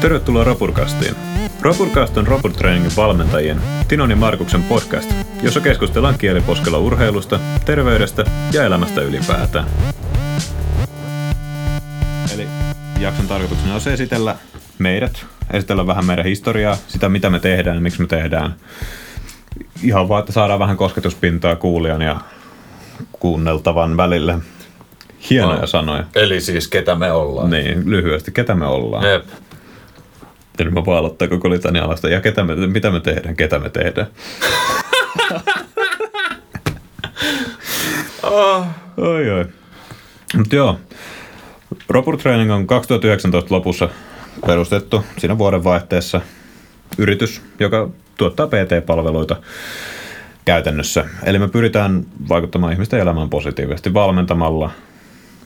Tervetuloa Rapurkastiin. Rapurkast on Rapurtreeningin valmentajien Tinon ja Markuksen podcast, jossa keskustellaan kieliposkella urheilusta, terveydestä ja elämästä ylipäätään. Eli jakson tarkoituksena on se esitellä meidät, esitellä vähän meidän historiaa, sitä mitä me tehdään ja miksi me tehdään. Ihan vaan, että saadaan vähän kosketuspintaa kuulijan ja kuunneltavan välille. Hienoja No. sanoja. Eli siis ketä me ollaan. Niin, lyhyesti, ketä me ollaan. Jep. Ja nyt mä vaan aloittaa koko litania alasta. Ja ketä me, mitä me tehdään, ketä me tehdään. Oh. Oi, oi. Mutta joo, Robur Training on 2019 lopussa perustettu siinä vuodenvaihteessa yritys, joka tuottaa PT-palveluita käytännössä. Eli me pyritään vaikuttamaan ihmisten elämään positiivisesti valmentamalla,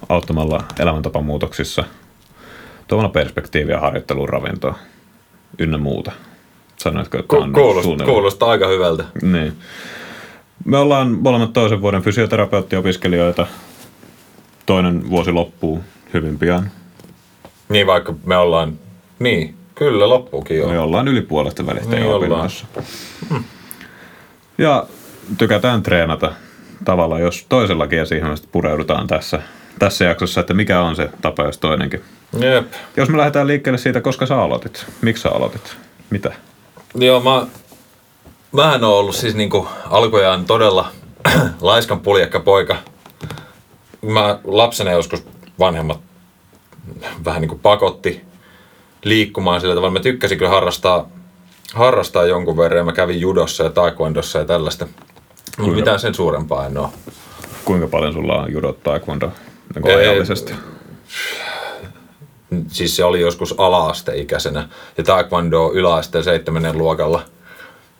auttamalla elämäntapamuutoksissa, tuomalla perspektiiviä harjoitteluun, ravintoon ynnä muuta. Sanoitko, että on kuulostaa, kuulostaa aika hyvältä. niin. Me ollaan molemmat toisen vuoden fysioterapeuttiopiskelijoita. Toinen vuosi loppuu hyvin pian. Niin vaikka me ollaan... Niin, kyllä loppuukin jo. Me ollaan yli puolesta välistä Niin opinnoissa. Ja tykätään treenata tavalla, jos toisellakin ja siihen pureudutaan tässä, tässä jaksossa, että mikä on se tapa, jos toinenkin. Jep. Jos me lähdetään liikkeelle siitä, koska sä aloitit. Miksi sä aloitit? Mitä? Joo, mä... Mähän oon ollut siis niinku alkujaan todella laiskan puljakka poika. Mä lapsena joskus vanhemmat vähän niinku pakotti liikkumaan sillä tavalla. Mä tykkäsin kyllä harrastaa, harrastaa jonkun verran ja mä kävin judossa ja taekwondossa ja tällaista. Mutta mitään sen suurempaa en oo. Kuinka paljon sulla on judot taekwondo niin Ei, ajallisesti? siis se oli joskus ala-asteikäisenä ja taekwondo yläasteen seitsemännen luokalla.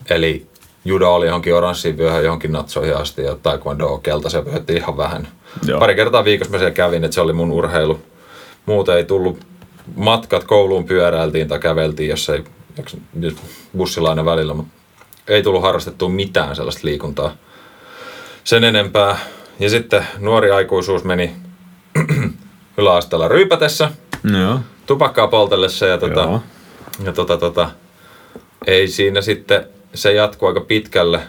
Eli judo oli johonkin oranssiin vyöhön, johonkin natsoihin asti ja taekwondo keltaisen vyöhötti ihan vähän. Joo. Pari kertaa viikossa mä siellä kävin, että se oli mun urheilu. Muuten ei tullut matkat kouluun pyöräiltiin tai käveltiin, jos ei bussilla aina välillä, mutta ei tullut harrastettua mitään sellaista liikuntaa sen enempää. Ja sitten nuori aikuisuus meni yläasteella ryypätessä, Joo. tupakkaa poltellessa ja, tota, Joo. ja tota, tota, ei siinä sitten, se jatkuu aika pitkälle,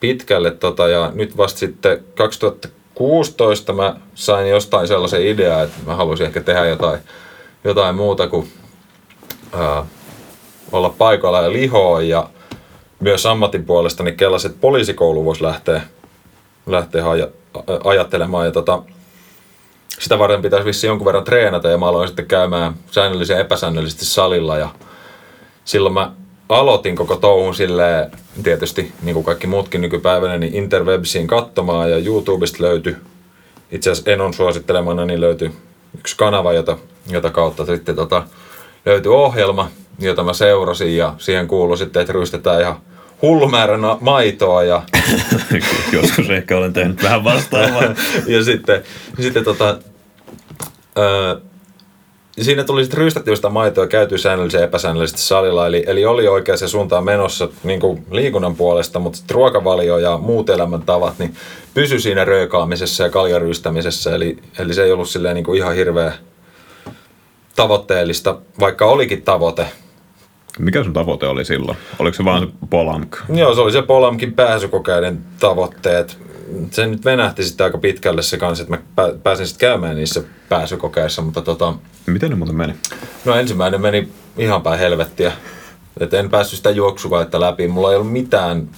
pitkälle tota, ja nyt vasta sitten 2016 mä sain jostain sellaisen idean, että mä haluaisin ehkä tehdä jotain, jotain muuta kuin ää, olla paikalla ja lihoa ja myös ammatin puolesta niin kellaset poliisikoulu voisi lähteä, lähteä aja, ajattelemaan ja tota, sitä varten pitäisi vissi jonkun verran treenata ja mä aloin sitten käymään säännöllisesti ja epäsäännöllisesti salilla ja silloin mä aloitin koko touhun silleen, tietysti niin kuin kaikki muutkin nykypäivänä, niin interwebsiin katsomaan ja YouTubesta löytyi, itse asiassa Enon suosittelemana, niin löytyi yksi kanava, jota, jota kautta sitten tota, löytyi ohjelma, jota mä seurasin ja siihen kuului sitten, että ryystetään ihan hullu määrä maitoa ja Joskus ehkä olen tehnyt vähän vastaavaa. ja sitten, sitten tota, öö, siinä tuli sitten ryystettyä sitä maitoa käyty säännöllisesti ja epäsäännöllisesti salilla. Eli, eli oli oikeaan suuntaan menossa niin kuin liikunnan puolesta, mutta ruokavalio ja muut elämäntavat niin pysy siinä röökaamisessa ja kaljaryystämisessä. Eli, eli se ei ollut silleen niin kuin ihan hirveä tavoitteellista, vaikka olikin tavoite. Mikä sun tavoite oli silloin? Oliko se vaan se Polank? Joo, se oli se Polamkin pääsykokeiden tavoitteet. Se nyt venähti sitten aika pitkälle se kanssa, että mä pä- pääsin sitten käymään niissä pääsykokeissa, mutta tota, Miten ne muuten meni? no ensimmäinen meni ihan päin helvettiä. Et en päässyt sitä juoksuvaihetta läpi. Mulla ei ollut mitään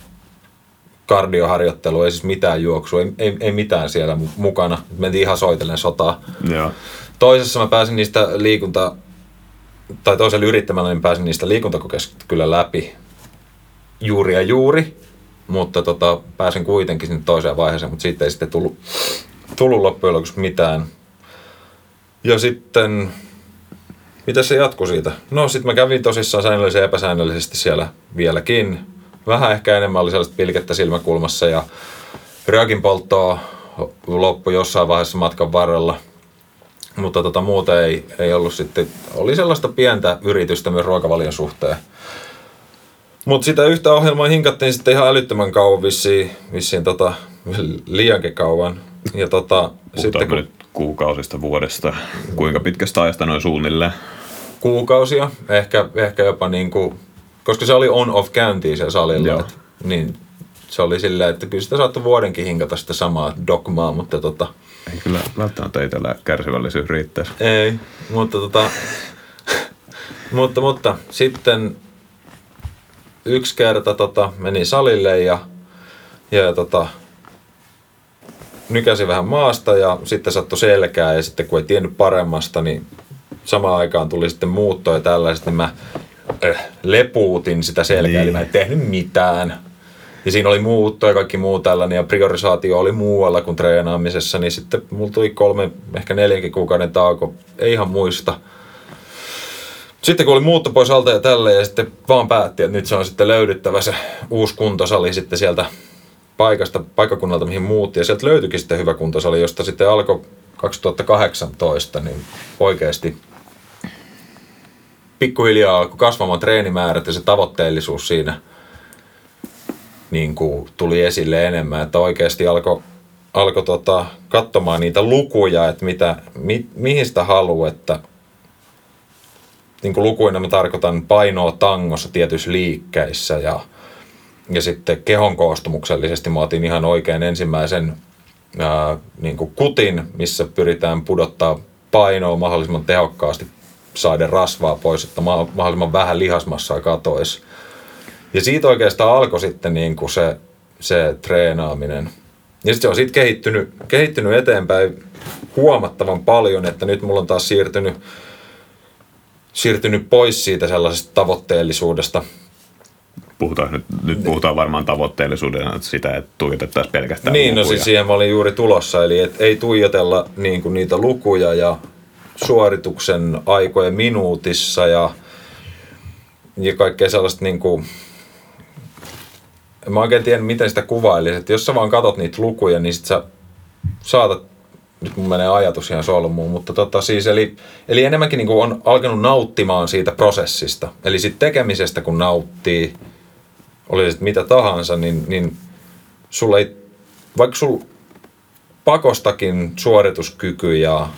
kardioharjoittelua, ei siis mitään juoksua, ei, ei, ei mitään siellä mu- mukana. Mentiin ihan soitellen sotaa. Joo. Toisessa mä pääsin niistä liikunta, tai toisella yrittämällä niin pääsin niistä liikuntakokeista kyllä läpi juuri ja juuri, mutta tota, pääsin kuitenkin sinne toiseen vaiheeseen, mutta siitä ei sitten tullut, tullut loppujen lopuksi mitään. Ja sitten, mitä se jatkui siitä? No sitten mä kävin tosissaan säännöllisesti ja epäsäännöllisesti siellä vieläkin. Vähän ehkä enemmän oli sellaista pilkettä silmäkulmassa ja röökin polttoa loppui jossain vaiheessa matkan varrella. Mutta tota, muuten ei, ei ollut sitten, oli sellaista pientä yritystä myös ruokavalion suhteen. Mutta sitä yhtä ohjelmaa hinkattiin sitten ihan älyttömän kauan vissiin, vissiin tota, liiankin kauan. Ja tota, sitten kun, nyt kuukausista vuodesta? Kuinka pitkästä ajasta noin suunnilleen? kuukausia, ehkä, ehkä jopa niin kuin, koska se oli on-off käyntiin siellä salilla, Joo. et, niin se oli silleen, että kyllä sitä saattoi vuodenkin hinkata sitä samaa dogmaa, mutta tota, Ei kyllä välttämättä itsellä kärsivällisyys riittäisi. ei, mutta tota, mutta, mutta sitten yksi kerta tota, meni salille ja, ja tota, nykäsi vähän maasta ja sitten sattui selkää ja sitten kun ei tiennyt paremmasta, niin samaan aikaan tuli sitten muutto ja tällaiset, niin mä äh, lepuutin sitä selkää, Niin. eli mä en tehnyt mitään. Ja siinä oli muutto ja kaikki muu tällainen ja priorisaatio oli muualla kuin treenaamisessa, niin sitten mulla tuli kolme, ehkä neljänkin kuukauden tauko, ei ihan muista. Sitten kun oli muutto pois alta ja tälle ja sitten vaan päätti, että nyt se on sitten löydyttävä se uusi kuntosali sitten sieltä paikasta, paikkakunnalta, mihin muutti. Ja sieltä löytyikin sitten hyvä kuntosali, josta sitten alkoi 2018, niin oikeasti pikkuhiljaa alkoi kasvamaan treenimäärät ja se tavoitteellisuus siinä niin kuin tuli esille enemmän, että oikeasti alkoi alko tota, katsomaan niitä lukuja, että mitä, mi, mihin sitä haluaa, että niin kuin lukuina mä tarkoitan painoa tangossa tietyissä liikkeissä ja, ja sitten kehon koostumuksellisesti mä otin ihan oikein ensimmäisen ää, niin kuin kutin, missä pyritään pudottaa painoa mahdollisimman tehokkaasti saada rasvaa pois, että ma- mahdollisimman vähän lihasmassaa katoisi. Ja siitä oikeastaan alkoi sitten niin kuin se, se treenaaminen. Ja sitten se on siitä kehittynyt, kehittynyt eteenpäin huomattavan paljon, että nyt mulla on taas siirtynyt, siirtynyt pois siitä sellaisesta tavoitteellisuudesta. Puhutaan nyt, nyt puhutaan varmaan tavoitteellisuudena että sitä, että tuijotettaisiin pelkästään Niin, no lukuja. siis siihen mä olin juuri tulossa, eli et ei tuijotella niin kuin niitä lukuja ja suorituksen aikoja minuutissa ja, ja kaikkea sellaista niin kuin, en mä oikein tiedä, miten sitä kuvailisi, että jos sä vaan katot niitä lukuja, niin sit sä saatat, nyt mun menee ajatus ihan solmuun, mutta tota siis, eli, eli enemmänkin niin kuin on alkanut nauttimaan siitä prosessista, eli siitä tekemisestä kun nauttii, oli sitten mitä tahansa, niin, niin sulla ei, vaikka sulla pakostakin suorituskyky ja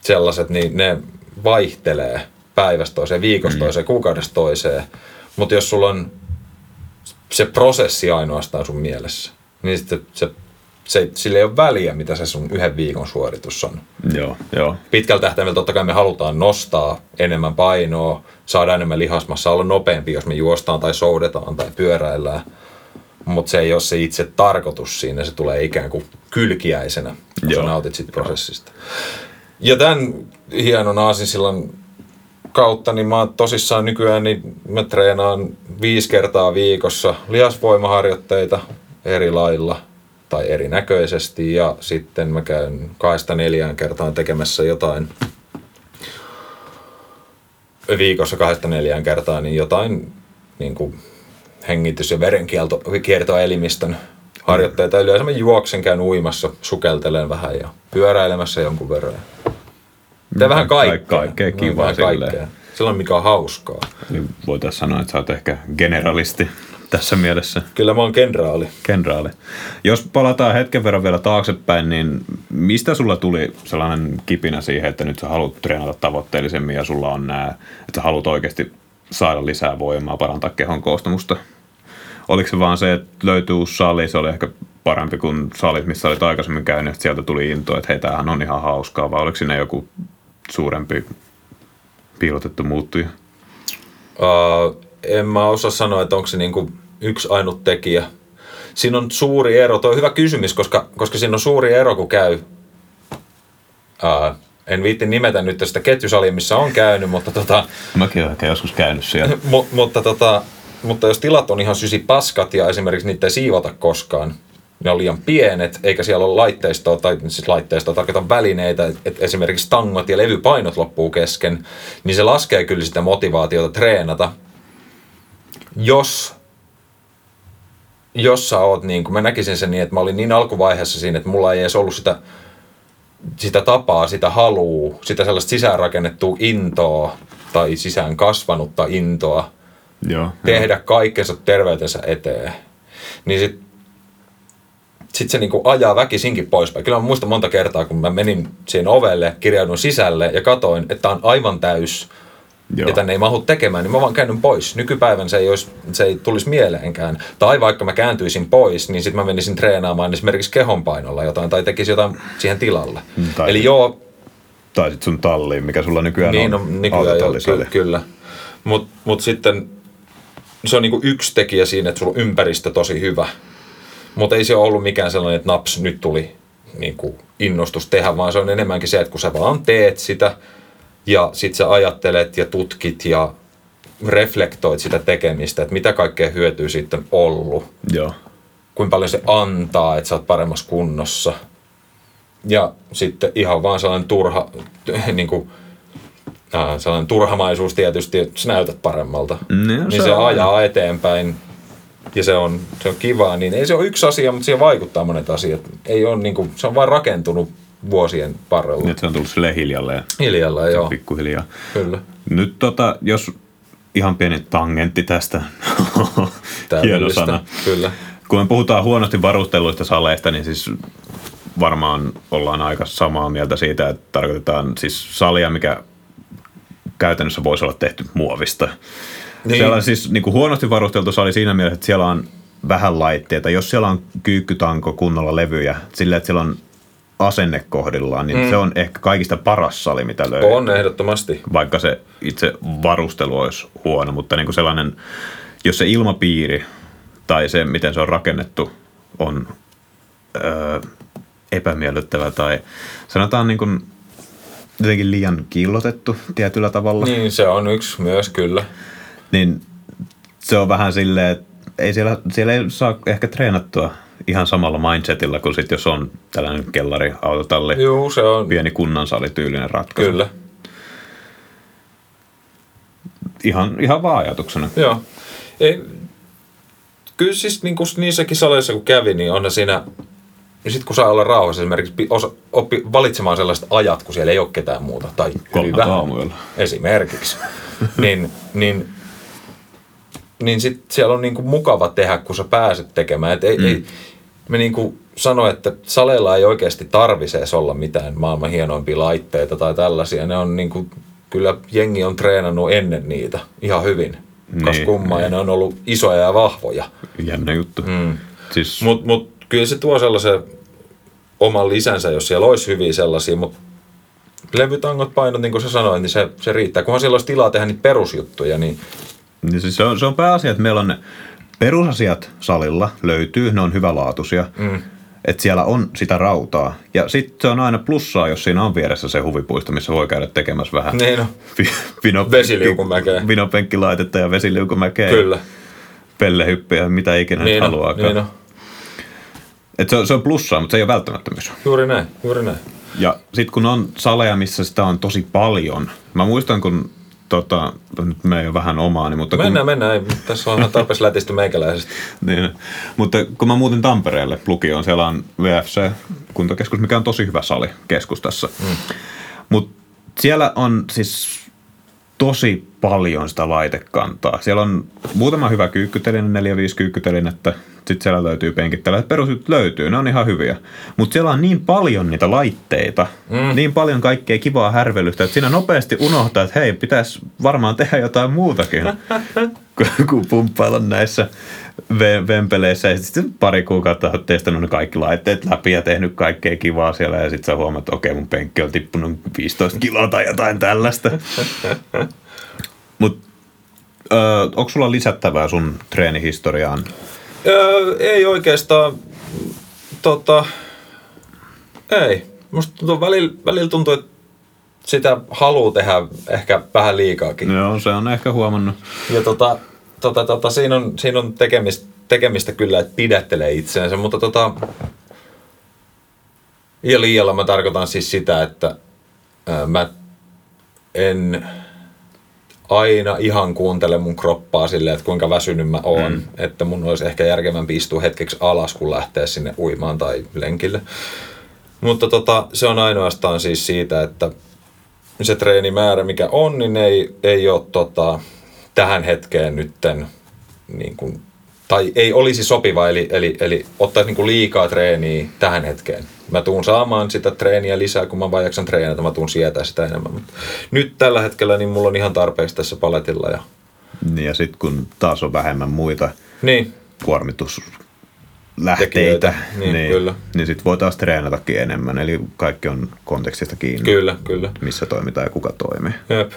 sellaiset, niin ne vaihtelee päivästä toiseen, viikosta toiseen, kuukaudesta toiseen. Mutta jos sulla on se prosessi ainoastaan sun mielessä, niin sitten se, se, sillä ei ole väliä, mitä se sun yhden viikon suoritus on. Joo, joo. Pitkällä tähtäimellä totta kai me halutaan nostaa enemmän painoa, saada enemmän lihasmassa, olla nopeampi, jos me juostaan tai soudetaan tai pyöräillään. Mutta se ei ole se itse tarkoitus siinä, se tulee ikään kuin kylkiäisenä, kun sä Joo. nautit siitä prosessista. Ja tämän hienon aasinsillan kautta, niin mä oon tosissaan nykyään, niin mä treenaan viisi kertaa viikossa lihasvoimaharjoitteita eri lailla tai erinäköisesti ja sitten mä käyn kahdesta neljään kertaan tekemässä jotain viikossa kahdesta neljään kertaan, niin jotain niin kuin hengitys- ja verenkiertoelimistön harjoitteita. Yleensä mä juoksen, käyn uimassa, sukeltelen vähän ja pyöräilemässä jonkun verran. Teen vähän kaikkea. Kaikkea kivaa silleen. Silloin mikä on hauskaa. Eli voitaisiin sanoa, että sä oot ehkä generalisti tässä mielessä. Kyllä mä oon kenraali. Kenraali. Jos palataan hetken verran vielä taaksepäin, niin mistä sulla tuli sellainen kipinä siihen, että nyt sä haluat treenata tavoitteellisemmin ja sulla on nämä, että sä haluat oikeasti saada lisää voimaa, parantaa kehon koostumusta? Oliko se vaan se, että löytyy uusi sali, se oli ehkä parempi kuin salit, missä olit aikaisemmin käynyt, että sieltä tuli into, että hei, tämähän on ihan hauskaa, vai oliko siinä joku suurempi piilotettu muuttuja? Uh, en mä osaa sanoa, että onko se niinku yksi ainut tekijä. Siinä on suuri ero. Tuo on hyvä kysymys, koska, koska siinä on suuri ero, kun käy... Uh, en viitti nimetä nyt sitä ketjusalia, missä on käynyt, mutta, tota, Mäkin olen ehkä joskus käynyt siellä. mu, mutta, tota, mutta jos tilat on ihan sysi paskat ja esimerkiksi niitä ei siivota koskaan, ne on liian pienet, eikä siellä ole laitteistoa, tai siis laitteistoa tarkoitan välineitä, että esimerkiksi tangot ja levypainot loppuu kesken, niin se laskee kyllä sitä motivaatiota treenata. Jos, jos sä oot niin kuin, mä näkisin sen niin, että mä olin niin alkuvaiheessa siinä, että mulla ei edes ollut sitä, sitä tapaa, sitä haluu, sitä sellaista sisäänrakennettua intoa tai sisään kasvanutta intoa Joo. tehdä kaikkensa terveytensä eteen. Niin sit, sitten se niinku ajaa väkisinkin poispäin. Kyllä mä muistan monta kertaa, kun mä menin siihen ovelle, kirjaudun sisälle ja katoin, että on aivan täys Joo. ja tänne ei mahu tekemään, niin mä vaan käännyn pois. Nykypäivän se ei, olisi, se ei tulisi mieleenkään. Tai vaikka mä kääntyisin pois, niin sitten mä menisin treenaamaan esimerkiksi kehonpainolla jotain tai tekisin jotain siihen tilalle. Mm, tai Eli sit- joo, Tai sitten sun talliin, mikä sulla nykyään niin on. on nykyään jo, ky- kyllä. Mutta mut sitten se on niinku yksi tekijä siinä, että sulla on ympäristö tosi hyvä. Mutta ei se ole ollut mikään sellainen, että naps, nyt tuli niinku innostus tehdä, vaan se on enemmänkin se, että kun sä vaan teet sitä ja sit sä ajattelet ja tutkit ja reflektoit sitä tekemistä, että mitä kaikkea hyötyä siitä on ollut Joo. kuinka paljon se antaa, että sä oot paremmassa kunnossa. Ja sitten ihan vaan sellainen turha, niin kuin, ää, sellainen turhamaisuus tietysti, että sä näytät paremmalta. Mm, niin se se, on ajaa eteenpäin ja se on, se on kivaa, niin ei se ole yksi asia, mutta siihen vaikuttaa monet asiat. Ei ole, niin kuin, se on vain rakentunut vuosien varrella. Nyt se on tullut sille hiljalleen, Hiljalla, joo, pikkuhiljaa. kyllä. Nyt tota, jos ihan pieni tangentti tästä, hieno sana. Kyllä. Kun me puhutaan huonosti varustelluista saleista, niin siis varmaan ollaan aika samaa mieltä siitä, että tarkoitetaan siis salia, mikä käytännössä voisi olla tehty muovista. Niin. Siellä on siis niin kuin huonosti varusteltu sali siinä mielessä, että siellä on vähän laitteita. Jos siellä on kyykkytanko kunnolla levyjä, silleen, että siellä on asenne kohdillaan, niin mm. se on ehkä kaikista paras sali, mitä löytyy On ehdottomasti. vaikka se itse varustelu olisi huono, mutta niin kuin sellainen, jos se ilmapiiri tai se, miten se on rakennettu, on öö, epämiellyttävä tai sanotaan niin kuin jotenkin liian kiillotettu tietyllä tavalla, niin, se on yksi myös, kyllä. niin se on vähän silleen, että ei siellä, siellä ei saa ehkä treenattua ihan samalla mindsetillä kuin sit, jos on tällainen kellari, autotalli, Joo, se on, pieni kunnansali tyylinen ratkaisu. kyllä. Ihan, ihan vaan ajatuksena. Joo. Ei, kyllä siis niin kuin niissäkin saleissa kun kävi, niin onhan siinä, niin sit kun saa olla rauhassa esimerkiksi osa, oppi valitsemaan sellaiset ajat, kun siellä ei ole ketään muuta, tai hyvin vähän aamuyöllä. esimerkiksi, niin, niin, niin sit siellä on niin kuin mukava tehdä, kun sä pääset tekemään. Et ei, mm. ei, me niin kuin sano, että saleilla ei oikeasti tarvitse olla mitään maailman hienoimpia laitteita tai tällaisia. Ne on niin kuin, kyllä jengi on treenannut ennen niitä ihan hyvin. Kas Niin, kummaa, ja ne on ollut isoja ja vahvoja. Jännä juttu. Mm. Siis, Mutta mut, kyllä se tuo sellaisen oman lisänsä, jos siellä olisi hyviä sellaisia, mutta levytangot, painot, niin kuin sä sanoit, niin se, se riittää. Kunhan siellä olisi tilaa tehdä niitä perusjuttuja, niin niin siis se, on, se on pääasia, että meillä on ne perusasiat salilla löytyy, ne on hyvälaatuisia. Mm. Että siellä on sitä rautaa. Ja sitten se on aina plussaa, jos siinä on vieressä se huvipuisto, missä voi käydä tekemässä vähän Niin vino, Vesiliukumäkeä. vinopenkkilaitetta ja vesiliukumäkeä. kyllä. Ja pellehyppyjä, mitä ikinä Niin on, haluaakaan. niin on. Et se, on, se on plussaa, mutta se ei ole välttämättömyys. Juuri näin, juuri näin. Ja sitten kun on saleja, missä sitä on tosi paljon. Mä muistan, kun tota, nyt me ei ole vähän omaani, mutta kun, Mennään, mennään. Ei, tässä on tarpeeksi lätisty meikäläisestä. niin, mutta kun mä muutin Tampereelle lukioon, siellä on VFC kuntokeskus, mikä on tosi hyvä sali keskustassa. Mm. Mutta siellä on siis tosi paljon sitä laitekantaa. Siellä on muutama hyvä kyykkytelinen, 4-5 kyykkytelinettä. Sitten siellä löytyy penkit. Tällaiset perusjutut löytyy, ne on ihan hyviä. Mutta siellä on niin paljon niitä laitteita, mm. niin paljon kaikkea kivaa härvelystä, että siinä nopeasti unohtaa, että hei, pitäisi varmaan tehdä jotain muutakin, kun pumppailla näissä ve- vempeleissä. Ja sitten pari kuukautta olet testannut ne kaikki laitteet läpi ja tehnyt kaikkea kivaa siellä. Ja sitten sä huomaat, että okei, mun penkki on tippunut 15 kiloa tai jotain tällaista. Mutta onko sulla lisättävää sun treenihistoriaan? Öö, ei oikeastaan, tota, ei. Musta tuntuu, välillä, välillä tuntuu, että sitä haluaa tehdä ehkä vähän liikaakin. Joo, se on ehkä huomannut. Ja tota, tota, tota, siinä on, siinä on tekemistä, tekemistä kyllä, että pidättelee itseensä, mutta tota, ja liialla mä tarkoitan siis sitä, että ää, mä en aina ihan kuuntele mun kroppaa silleen, että kuinka väsynyt mä oon. Mm. Että mun olisi ehkä järkevämpi istua hetkeksi alas, kun lähteä sinne uimaan tai lenkille. Mutta tota, se on ainoastaan siis siitä, että se treenimäärä, mikä on, niin ei, ei ole tota, tähän hetkeen nytten niin kuin tai ei olisi sopiva, eli, eli, eli ottaisi niin kuin liikaa treeniä tähän hetkeen. Mä tuun saamaan sitä treeniä lisää, kun mä vaan jaksan treenata, mä tuun sietää sitä enemmän. Mutta nyt tällä hetkellä niin mulla on ihan tarpeeksi tässä paletilla. Ja... Niin ja sitten kun taas on vähemmän muita Niin, kuormituslähteitä, Tekijöitä, niin, kyllä. niin sitten voi taas treenatakin enemmän. Eli kaikki on kontekstista kiinni, kyllä, kyllä. missä toimitaan ja kuka toimii. Jep.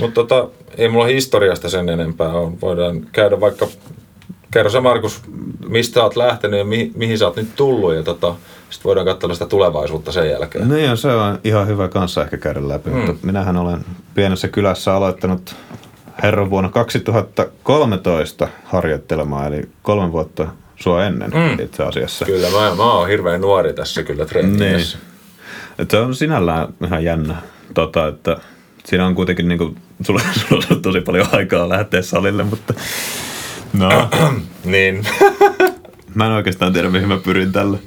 Mutta tota, ei mulla historiasta sen enempää on. Voidaan käydä vaikka, kerro sä Markus, mistä sä oot lähtenyt ja mihin, mihin sä oot nyt tullut ja tota, sitten voidaan katsoa sitä tulevaisuutta sen jälkeen. No ja se on ihan hyvä kanssa ehkä käydä läpi, mm. mutta minähän olen pienessä kylässä aloittanut herran vuonna 2013 harjoittelemaan, eli kolme vuotta sua ennen mm. itse asiassa. Kyllä, mä, mä oon hirveän nuori tässä kyllä treenissä. Niin. Et se on sinällään ihan jännä, tota, että siinä on kuitenkin niinku, sulla, sulla on tosi paljon aikaa lähteä salille, mutta no, Niin. mä en oikeastaan tiedä mihin mä pyrin tällä.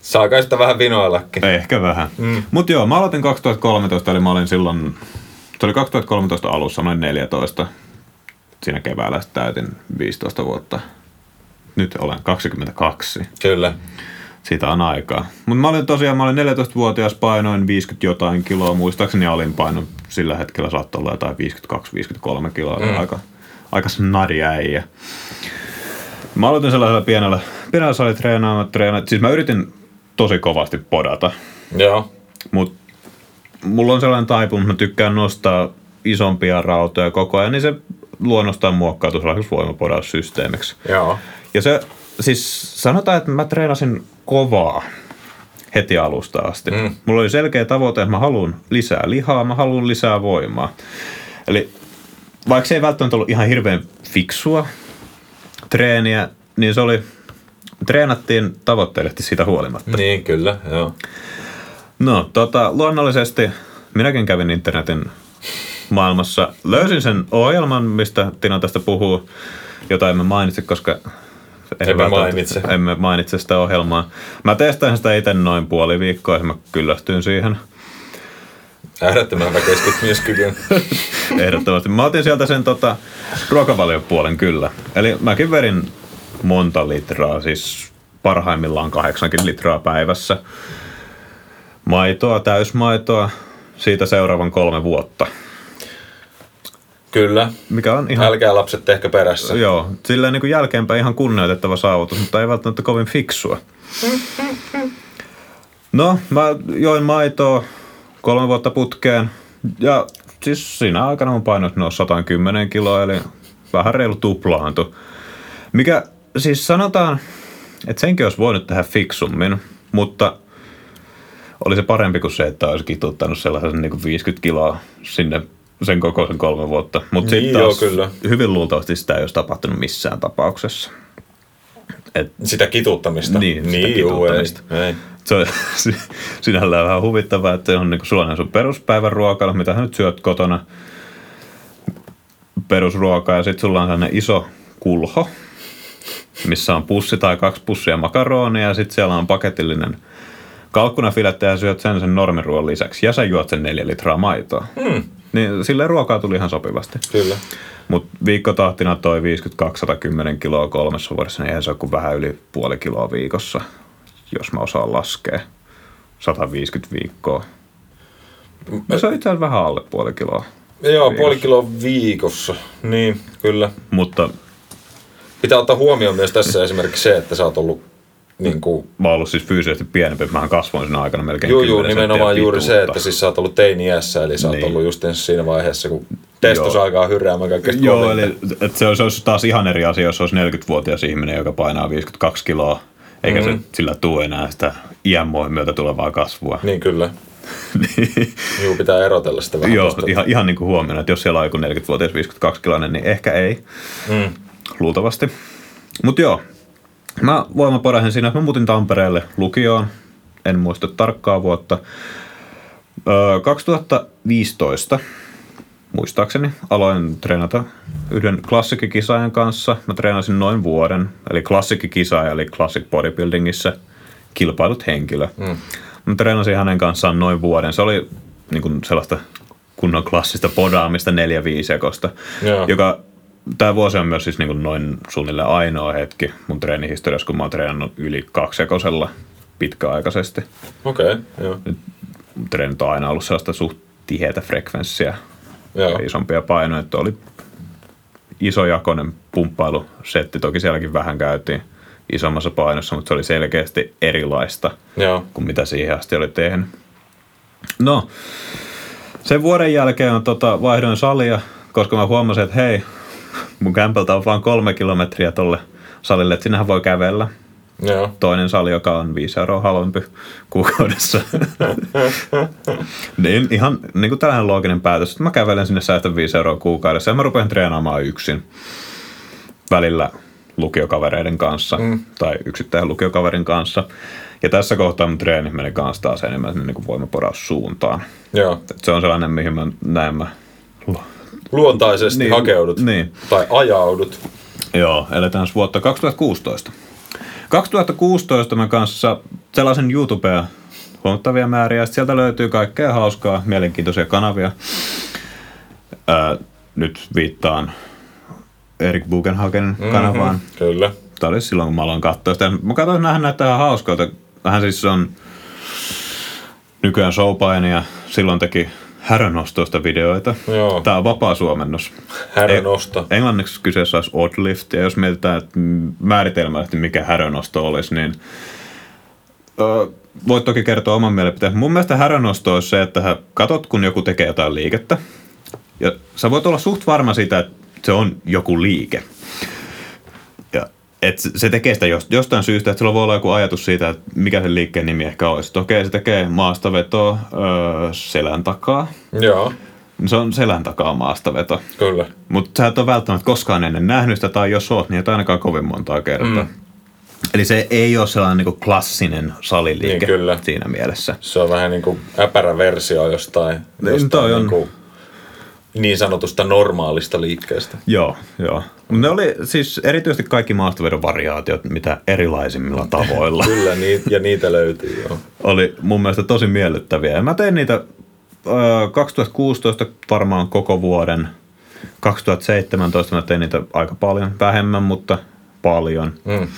Saa kai sitä vähän vinoillakin. Ehkä vähän. Mm. Mutta joo, mä aloitin 2013, eli mä olin silloin, se oli 2013 alussa, noin 14. Siinä keväällä täytin 15 vuotta. Nyt olen 22. Kyllä. Siitä on aikaa. Mutta mä olin tosiaan, mä olin 14-vuotias, painoin 50 jotain kiloa, muistaakseni alin paino sillä hetkellä saattoi olla jotain 52-53 kiloa, mm. aika, aika snadi äijä. Mä aloitin sellaisella pienellä, pienellä salitreenaamaan, treenaamaan. Siis mä yritin tosi kovasti podata, Joo. mutta mulla on sellainen taipumus, mä tykkään nostaa isompia rautoja koko ajan, niin se luonnostaan muokkautuu sellaiseksi voimapodaussysteemiksi. Joo. Ja se, siis sanotaan, että mä treenasin kovaa heti alusta asti. Mm. Mulla oli selkeä tavoite, että mä haluan lisää lihaa, mä haluan lisää voimaa. Eli vaikka se ei välttämättä ollut ihan hirveän fiksua treeniä, niin se oli, treenattiin tavoitteellisesti siitä huolimatta. Niin, kyllä, joo. No, tota, luonnollisesti minäkin kävin internetin maailmassa. Löysin sen ohjelman, mistä Tina tästä puhuu, jota emme mainitse, koska Emme mainitse. emme mainitse sitä ohjelmaa. Mä testasin sitä itse noin puoli viikkoa ja mä kyllästyin siihen. Äärettömän hyvä keskittymiskyky. Ehdottomasti. Mä otin sieltä sen tota, ruokavaliopuolen kyllä. Eli mäkin verin monta litraa, siis parhaimmillaan kahdeksankin litraa päivässä. Maitoa, täysmaitoa, siitä seuraavan kolme vuotta. Kyllä. Mikä on ihan, Älkää lapset tehkö perässä. joo, silleen niin kuin jälkeenpäin ihan kunnioitettava saavutus, mutta ei välttämättä kovin fiksua. No, mä join maitoa kolme vuotta putkeen ja siis siinä aikana mun painot nousi 110 kiloa, eli vähän reilu tuplaantu. Mikä siis sanotaan, että senkin olisi voinut tehdä fiksummin, mutta oli se parempi kuin se, että olisi kituttanut sellaisen niin kuin 50 kiloa sinne sen kokoisen kolme vuotta. Mutta Niin, sitten joo, kyllä. hyvin luultavasti sitä ei olisi tapahtunut missään tapauksessa. Et Sitä kituttamista. Niin, sitä niin juu, kituttamista. Ei, ei. se on sinällään vähän huvittavaa, että on niin sulla on sun peruspäivän ruokailu, mitä nyt syöt kotona. Perusruokaa ja sitten sulla on sellainen iso kulho, missä on pussi tai kaksi pussia makaronia ja sitten siellä on paketillinen kalkkunafilettä ja syöt sen sen normiruoan lisäksi. Ja sä juot sen neljä litraa maitoa. Mm. Niin silleen ruokaa tuli ihan sopivasti. Kyllä. Mutta viikkotahtina toi 52-110 kiloa kolmessa vuodessa, niin eihän se ole kuin vähän yli puoli kiloa viikossa, jos mä osaan laskea. 150 viikkoa. No se on itse asiassa vähän alle puoli kiloa. Joo, Viikossa. puoli kiloa viikossa. Niin, kyllä. Mutta Pitää ottaa huomioon myös tässä esimerkiksi se, että sä oot ollut niin kuin, mä oon ollut siis fyysisesti pienempi, mähän kasvoin siinä aikana melkein juu, 10 nimenomaan juuri se, pituutta. että siis sä oot ollut teini-iässä, eli sä oot Niin. ollut just siinä vaiheessa, kun testosaika on hyräämään kaikkein Joo, kovinta. eli että se, olisi, se olisi taas ihan eri asia, jos olisi 40-vuotias ihminen, joka painaa 52 kiloa, eikä mm-hmm. se sillä tule enää sitä iän myötä tulevaa kasvua. Niin kyllä. Niin. Juu, pitää erotella sitä vähän. Joo, tosta. ihan, ihan niin kuin huomioon, että jos siellä on joku 40-vuotias 52 kiloinen, niin ehkä ei, Mm. luultavasti. Mutta joo, mä voimaporahin siinä, että mä muutin Tampereelle lukioon, en muista tarkkaa vuotta. Öö, 2015, muistaakseni, aloin treenata yhden klassikkikisaajan kanssa. Mä treenasin noin vuoden, eli klassikkikisaaja, eli Classic Bodybuildingissa kilpailut henkilö. Mm. Mä treenasin hänen kanssaan noin vuoden. Se oli niin kuin sellaista kunnon klassista podaamista neljä viisekosta, Joo. joka tämä vuosi on myös siis niin kuin noin suunnilleen ainoa hetki mun treenihistoriassa, kun mä oon treenannut yli kaksekosella pitkäaikaisesti. Okei, okay, joo. Treenit on aina ollut sellaista suht tiheätä frekvenssiä Joo. ja isompia painoja, että oli isojakoinen pumppailusetti, toki sielläkin vähän käytiin isommassa painossa, mutta se oli selkeästi erilaista Joo. kuin mitä siihen asti oli tehnyt. No, sen vuoden jälkeen on tota, vaihdoin salia, koska mä huomasin, että hei, mun kämpältä on vain kolme kilometriä tolle salille, että sinnehän voi kävellä. Joo. Toinen sali, joka on 5 euroa halvempi kuukaudessa. niin ihan niin kuin tällainen looginen päätös, että mä kävelen sinne säästän 5 euroa kuukaudessa ja mä rupean treenaamaan yksin. Välillä lukiokavereiden kanssa mm. tai yksittäisen lukiokaverin kanssa. Ja tässä kohtaa mun treeni meni kanssa taas enemmän niin kuin voimaporaussuuntaan. Joo. Et se on sellainen, mihin mä näen mä Luontaisesti Niin, hakeudut. niin. Tai ajaudut. Joo, eletään vuotta 2016. 2016 mä kanssa sellaisen YouTubea huomattavia määriä, sieltä löytyy kaikkea hauskaa, mielenkiintoisia kanavia. Ää, nyt viittaan Erik Bugenhagen kanavaan. Mhm, Kyllä. Tämä oli silloin, kun mä aloin katsoa sitä. Mä katsoin, että näyttää ihan hauskalta. Hän siis on nykyään showpainia. Silloin teki härönostoista videoita. Joo. Tämä on vapaa suomennos. Härönosto. Englanniksi kyseessä olisi oddlift, ja jos mietitään että m- määritelmällisesti, mikä härönosto olisi, niin ö, voit toki kertoa oman mielipiteen. Mun mielestä härönosto olisi se, että katot, kun joku tekee jotain liikettä, ja sä voit olla suht varma siitä, että se on joku liike. Et se- tekee sitä jost- jostain syystä, että sulla voi olla joku ajatus siitä, että mikä sen liikkeen nimi ehkä olisi. Okei, se tekee maastavetoa öö, selän takaa. Joo. Se on selän takaa maastaveto. Kyllä. Mutta sä et ole välttämättä koskaan ennen nähnyt sitä, tai jos oot, niin et ainakaan kovin montaa kertaa. Mm. Eli se ei ole sellainen niinku klassinen saliliike Niin, kyllä. siinä mielessä. Se on vähän niin kuin äpärä versio jostain, Niin, jostain toi on. niin, kuin niin sanotusta normaalista liikkeestä. Joo, joo. Ne oli siis erityisesti kaikki maastavedon variaatiot, mitä erilaisimmilla tavoilla. Kyllä, nii- ja niitä löytyy joo. oli mun mielestä tosi miellyttäviä. Ja mä tein niitä ö, 2016 varmaan koko vuoden. 2017 mä tein niitä aika paljon, vähemmän, mutta paljon. Mm.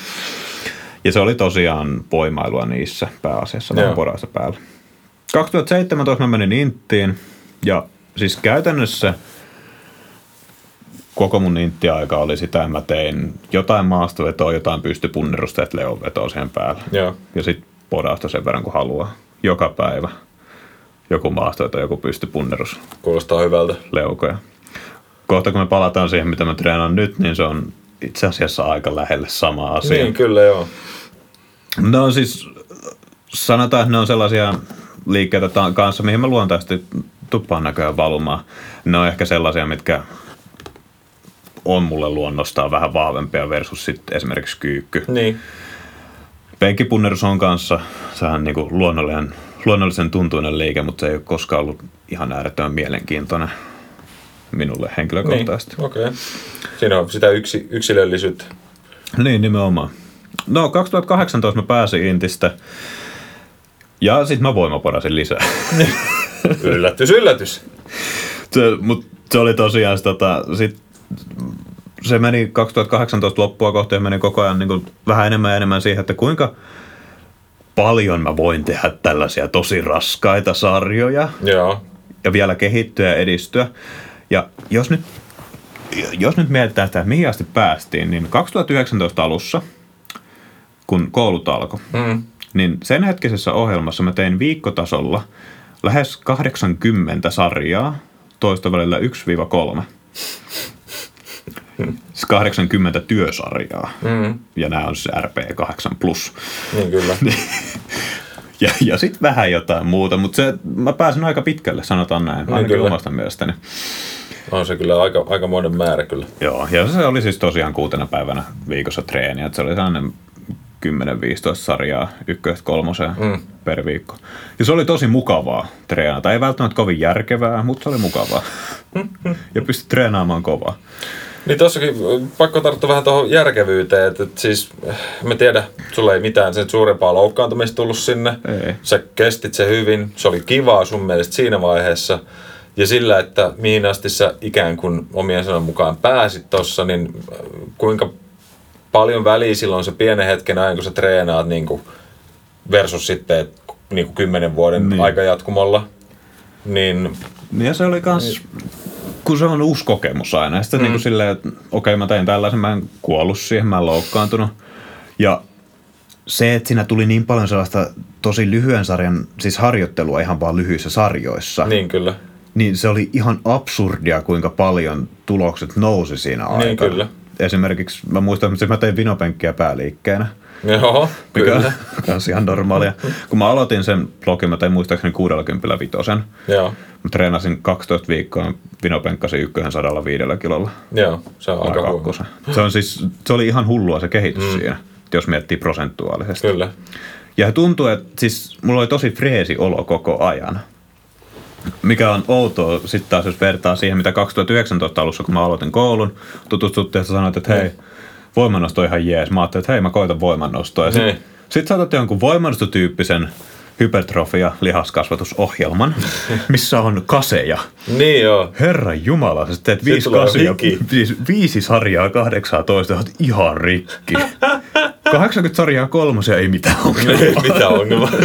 Ja se oli tosiaan voimailua niissä pääasiassa, vähän päällä. 2017 mä menin Inttiin ja siis käytännössä koko mun Intti-aika oli sitä, että mä tein jotain maastovetoa, jotain pystypunnerusta ja leonvetoa siihen päälle. Joo. Ja sitten podausta sen verran kuin haluaa. Joka päivä. Joku maastoveto, joku pystypunnerus, Kuulostaa hyvältä. leukoja. Kohta kun me palataan siihen, mitä mä treenaan nyt, niin se on itse asiassa aika lähelle sama asia. Niin, kyllä joo. Ne on siis, sanotaan, että ne on sellaisia liikkeitä kanssa, mihin mä luontaisesti tuppaan näköjään valumaan. Ne on ehkä sellaisia, mitkä on mulle luonnostaan vähän vahvempia versus sit esimerkiksi kyykky. Niin. Penkkipunnerus on kanssa sehän niinku luonnollinen, luonnollisen tuntuinen liike, mutta se ei ole koskaan ollut ihan äärettömän mielenkiintoinen minulle niin. henkilökohtaisesti. Okei. Okay. Siinä on sitä yksi, yksilöllisyyttä. Niin, nimenomaan. No, 2018 mä pääsin Intistä ja sitten mä voimaporasin lisää. Yllätys, yllätys. se, mut se oli tosiaan se, tota, sit, se meni 2018 loppua kohti ja meni koko ajan niin kuin, vähän enemmän ja enemmän siihen, että kuinka paljon mä voin tehdä tällaisia tosi raskaita sarjoja Joo. ja vielä kehittyä ja edistyä. Ja jos nyt, jos nyt mietitään sitä, että mihin asti päästiin, niin 2019 alussa, kun koulut alkoi, Mm. niin sen hetkisessä ohjelmassa mä tein viikkotasolla lähes 80 sarjaa toista välillä 1-3. Siis 80 työsarjaa. Mm. Ja nämä on siis RP8+. Plus. Niin kyllä. Ja, ja sitten vähän jotain muuta, mutta se, mä pääsin aika pitkälle, sanotaan näin, ainakin kyllä. omasta mielestäni. On se kyllä aika, aikamoinen määrä kyllä. Joo, ja se oli siis tosiaan kuutena päivänä viikossa treeniä, että se oli sellainen 10-15 sarjaa ykköstä kolmoseen mm. per viikko. Ja se oli tosi mukavaa treenata. Ei välttämättä kovin järkevää, mutta se oli mukavaa. ja pystyi treenaamaan kovaa. Niin tossakin äh, pakko tarttua vähän tuohon järkevyyteen, että, että siis äh, mä tiedän, sulla ei mitään sen suurempaa loukkaantumista tullut sinne. Ei. Sä kestit se hyvin, se oli kivaa sun mielestä siinä vaiheessa. Ja sillä, että mihin asti sä ikään kuin omien sanan mukaan pääsit tossa, niin äh, kuinka paljon väliä silloin se pienen hetken ajan, kun sä treenaat niin kuin versus sitten niin kuin kymmenen vuoden Niin. niin. aikajatkumolla, niin Ja se oli kans, kun se on uusi kokemus aina. Ja sitten mm. niin kuin silleen, että okei mä tein tällaisen, mä en kuollut siihen, mä en loukkaantunut. Ja se, että siinä tuli niin paljon sellaista tosi lyhyen sarjan, siis harjoittelua ihan vaan lyhyissä sarjoissa. niin kyllä. Niin se oli ihan absurdia, kuinka paljon tulokset nousi siinä aikana. Niin, kyllä. Esimerkiksi mä muistan, että mä tein vinopenkkiä pääliikkeenä. Joo, Mikä kyllä. on ihan normaalia. Kun mä aloitin sen blogin, mä tein muistaakseni 65 vitosen. Joo, Mä treenasin 12 viikkoa, vinopenkkasin ykkösen 105 kilolla. joo, se on aika huono. kakkosen. Se, on siis, se oli ihan hullua se kehitys mm. siinä, jos miettii prosentuaalisesti. Kyllä. Ja tuntuu, että siis mulla oli tosi freesi olo koko ajan. Mikä on outoa sitten taas, jos vertaa siihen, mitä 2019 alussa, kun mä aloitin koulun, tutustuttiin ja sanoit, että hei, voimannosto on ihan jees. Mä ajattelin, että hei, mä koitan voimannostoa. Ja Niin. sitten sit sä otat jonkun voimannostotyyppisen hypertrofia lihaskasvatusohjelman, missä on kaseja. Niin joo. Herra Jumala, sä teet viisi hiki. siis viisi sarjaa 18, oot ihan rikki. 80 sarjaa kolmosia, ei mitään ongelmaa. Mitä ongelma?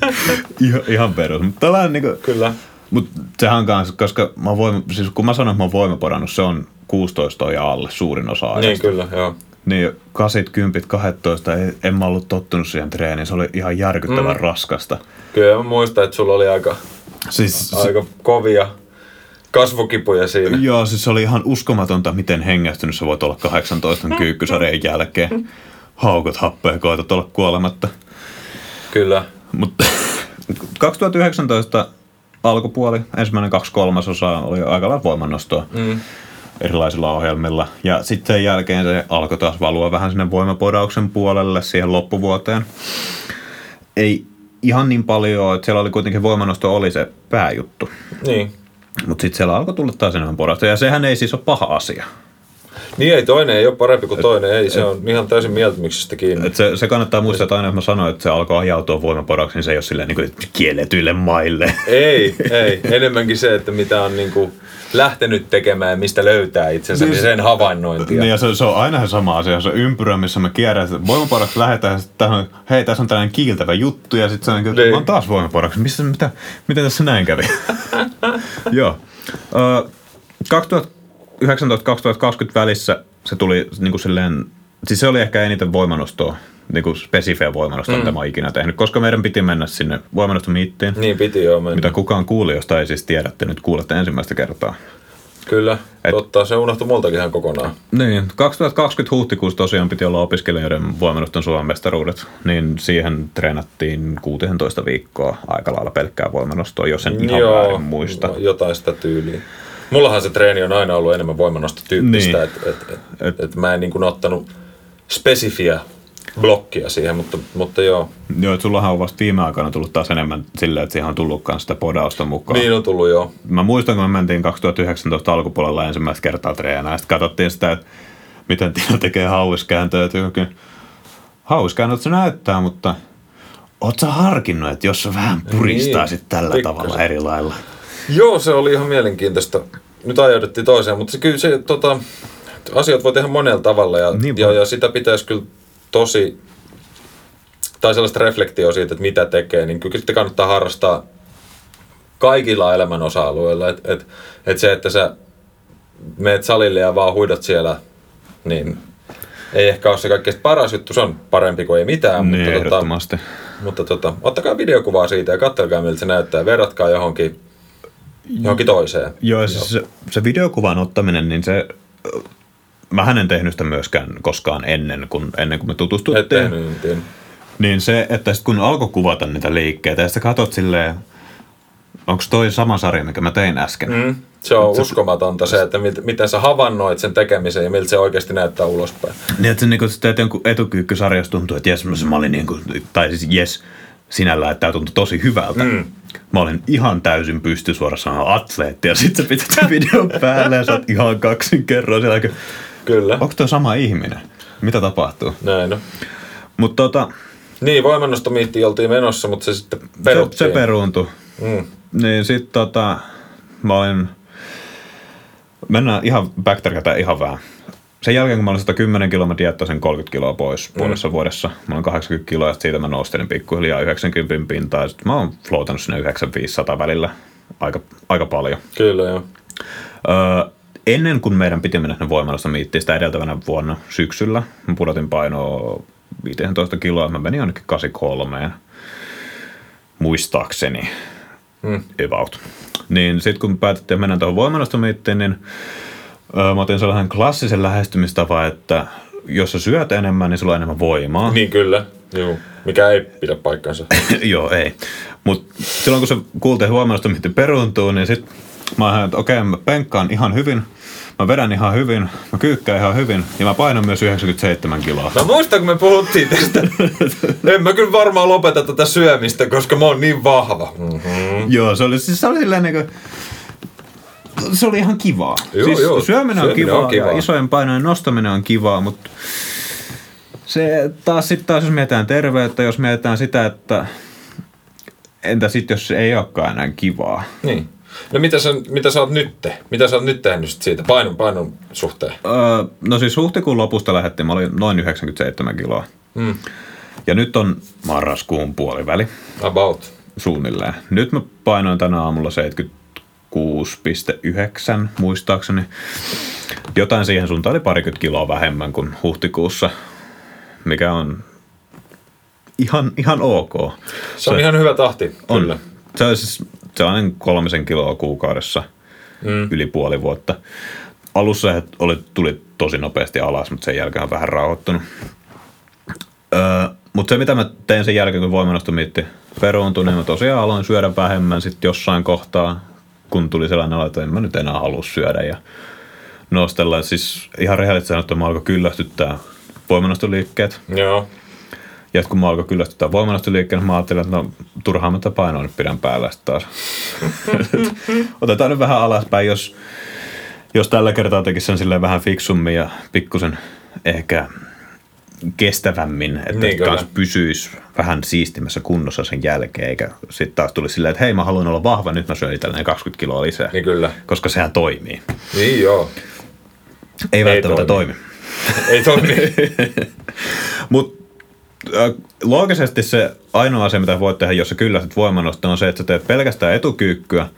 ihan, ihan perus. Mutta tällainen niinku, kyllä. mut sehän on kans, koska mä voin, siis kun mä sanon, että mä oon voimaporannut, se on 16 ja alle suurin osa ajasta. Niin kyllä, joo. Niin kasit, kympit, 12, ei, en mä ollut tottunut siihen treeniin, se oli ihan järkyttävän mm. raskasta. Kyllä mä muistan, että sulla oli aika, Siis, aika kovia kasvokipuja siinä. Joo, siis se oli ihan uskomatonta, miten hengästynyt sä voit olla 18 kyykkysarjan jälkeen. Haukot happea, koetat olla kuolematta. Kyllä. Mutta 2019 alkupuoli, ensimmäinen kaksi kolmasosaa oli aika lailla voimannostoa Mm. erilaisilla ohjelmilla. Ja sitten sen jälkeen se alkoi taas valua vähän sinne voimapodauksen puolelle siihen loppuvuoteen. Ei ihan niin paljon, että siellä oli kuitenkin voimannosto oli se pääjuttu. Niin. Mutta sitten siellä alkoi tulla taas enemmän podausta. Ja sehän ei siis ole paha asia. Niin ei, toinen ei ole parempi kuin toinen, ei, se on ihan täysin mieltymyksestä kiinni. Et se, se kannattaa muistaa, että aina jos mä sanoin, että se alkaa ajautua voimaparaksi, niin se ei ole silleen niin kielletyille maille. Ei, ei. Enemmänkin se, että mitä on niin kuin lähtenyt tekemään, mistä löytää itsensä, siis, niin sen havainnointia. Niin ja se, se on aina se sama asia, se ympyrä, missä me kierretään, voimaparaksi lähdetään, sitten on, hei, tässä on tällainen kiiltävä juttu, ja sitten se on, niinku, niin. mä oon taas voimaparaksi, missä, mitä, mitä tässä näin kävi? Joo. Uh, 2000 19-2020 välissä se tuli niin kuin silleen, siis se oli ehkä eniten voimanostoa, niin kuin spesifeä voimanostoa, mm. mitä mä oon ikinä tehnyt, koska meidän piti mennä sinne voimanostomiittiin. Niin piti joo mennä. Mitä kukaan kuuli, josta ei siis tiedätte, nyt kuulette ensimmäistä kertaa. Kyllä, Et, totta. Se unohtui multakin ihan kokonaan. Niin, 2020 huhtikuussa tosiaan piti olla opiskelijoiden voimanoston Suomen mestaruudet, niin siihen treenattiin 16 viikkoa aika lailla pelkkää voimanostoa, jos en ihan Joo, väärin muista. jotain sitä tyyliä. Mullahan se treeni on aina ollut enemmän voimannostotyyppistä, Niin. että et, et, Et- et, mä en niin kuin ottanut spesifiä blokkia siihen, mutta, mutta joo, Joo, että sullahan on vasta viime aikoina tullut taas enemmän silleen, että siihen on tullutkaan sitä podausta mukaan. niin on tullut joo. Mä muistan, kun me mentiin 2019 alkupuolella ensimmäistä kertaa treenaa, ja sitten katsottiin sitä, että miten Tina tekee hauiskääntöä. että jokin Hauiskäännöt se näyttää, mutta oot sä harkinnut, että jos sä vähän puristaisit Niin, tällä pikkasen. tavalla eri lailla? Joo, se oli ihan mielenkiintoista. Nyt ajauduttiin toiseen, mutta se kyllä se, tota, asiat voi tehdä monella tavalla ja, Niin ja, ja sitä pitäisi kyllä tosi, tai sellaista reflektioa siitä, että mitä tekee, niin kyllä sitten kannattaa harrastaa kaikilla elämän osa-alueilla. Että et, et se, että sä meet salille ja vaan huidat siellä, niin ei ehkä ole se kaikkein paras juttu, se on parempi kuin ei mitään, Niin, mutta, tota, mutta tota, ottakaa videokuvaa siitä ja katselkaa miltä se näyttää verratkaa johonkin, johonkin toiseen. Joo, siis se, se videokuvan ottaminen, niin se... Mä en tehnyt sitä myöskään koskaan ennen kuin, ennen kuin me tutustuttiin. tehnyt, en tiedä. Niin se, että sit kun alkoi kuvata niitä liikkeitä ja sitten katot silleen, onko toi sama sarja, mikä mä tein äsken? Mm. Se on uskomatonta se, että mit, miten sä havainnoit sen tekemisen ja miltä se oikeasti näyttää ulospäin. Niin, että sä niinku teet jonkun tuntuu, että jes, mä olin niinku, tai siis jes, sinällään, että tämä tuntui tosi hyvältä. Mm. Mä olin ihan täysin pystysuorassa atleetti ja sit sä pität sen videon päälle ja sä oot ihan kaksin kerroin siellä. Onko Kyllä, toi sama ihminen? Mitä tapahtuu? näin on. Mutta tota, Niin, voimannostomiittiin oltiin menossa, mutta se sitten se, peruttiin. se peruuntui. mm. Niin sit tota, mä olin, mennään ihan backtrackata ihan vähän. Sen jälkeen, kun mä olin 110 kiloa, mä diettasin 30 kiloa pois puolessa vuodessa. Mä olin 80 kiloa ja siitä mä nostelin pikkuhiljaa 90 pintaa. Ja sit mä oon floatannut sinne 9500 välillä aika, aika paljon. Kyllä, joo. Öö, ennen kuin meidän piti mennä sinne voimallista miittiin sitä edeltävänä vuonna syksyllä, mä pudotin painoa 15 kiloa, mä menin ainakin 83 muistaakseni Mm. about. Niin sitten kun päätettiin mennä tuohon voimannostomiittiin, niin mä otin sellaisen klassisen lähestymistavan, että jos sä syöt enemmän, niin sulla on enemmän voimaa. Niin kyllä, joo. Mikä ei pidä paikkansa. Joo, ei. Mutta silloin kun se kuultiin, että voimannostomiitti peruuntuu, niin sitten mä ajattelin, että okei, mä penkkaan ihan hyvin, mä vedän ihan hyvin, mä kyykkään ihan hyvin ja mä painan myös 97 kiloa. Mä muistan, kun me puhuttiin tästä. en mä kyllä varmaan lopeta tätä syömistä, koska mä oon niin vahva. Mm-hmm. Joo, se oli, siis se oli silleen niin kuin, se oli ihan kivaa. Joo, siis joo, syöminen on syöminen kivaa, on kivaa. ja isojen painojen nostaminen on kivaa, mutta se taas sitten taas jos mietitään terveyttä, jos mietitään sitä, että entä sitten jos se ei olekaan enää kivaa. Niin. No mitä sä, mitä sä oot nyt te? Mitä sä oot nyt tehnyt siitä painon, painon suhteen? Öö, no siis huhtikuun lopusta lähdettiin, mä olin noin 97 kiloa. Mm. Ja nyt on marraskuun puoliväli About. suunnilleen. Nyt mä painoin tänä aamulla 76,9 muistaakseni. Jotain siihen suuntaan oli parikymmentä kiloa vähemmän kuin huhtikuussa, mikä on ihan, ihan ok. Se on ihan hyvä tahti, on. kyllä. Se on siis sellainen kolmisen kiloa kuukaudessa mm. yli puoli vuotta. Alussa se oli, tuli tosi nopeasti alas, mutta sen jälkeen on vähän rauhoittunut. Öö, mutta se mitä mä tein sen jälkeen, kun voimannostomiitti peruuntui, niin mä tosiaan aloin syödä vähemmän sitten jossain kohtaa, kun tuli sellainen olo, että en mä nyt enää halua syödä ja nostella. Siis ihan rehellisesti sanottuna mä alkoi kyllästyttää voimannostoliikkeet. Joo. Ja kun mä alkoi kyllästyttää voimannostoliikkeen, mä ajattelin, että no turhaan mä painoa nyt pidän päällä taas. Otetaan nyt vähän alaspäin, jos, jos tällä kertaa tekisi sen silleen vähän fiksummin ja pikkusen ehkä kestävämmin, että Niin, kans pysyisi vähän siistimmässä kunnossa sen jälkeen, eikä sitten taas tuli silleen, että hei mä haluan olla vahva, nyt mä syön itselleen 20 kiloa lisää, Niin kyllä. koska sehän toimii. Niin joo. Ei, välttämättä toimi. toimi. Ei toimi. Mutta loogisesti se ainoa asia, mitä voit tehdä, jos sä kyllästyt voimannosta, on se, että sä teet pelkästään etukyykkyä,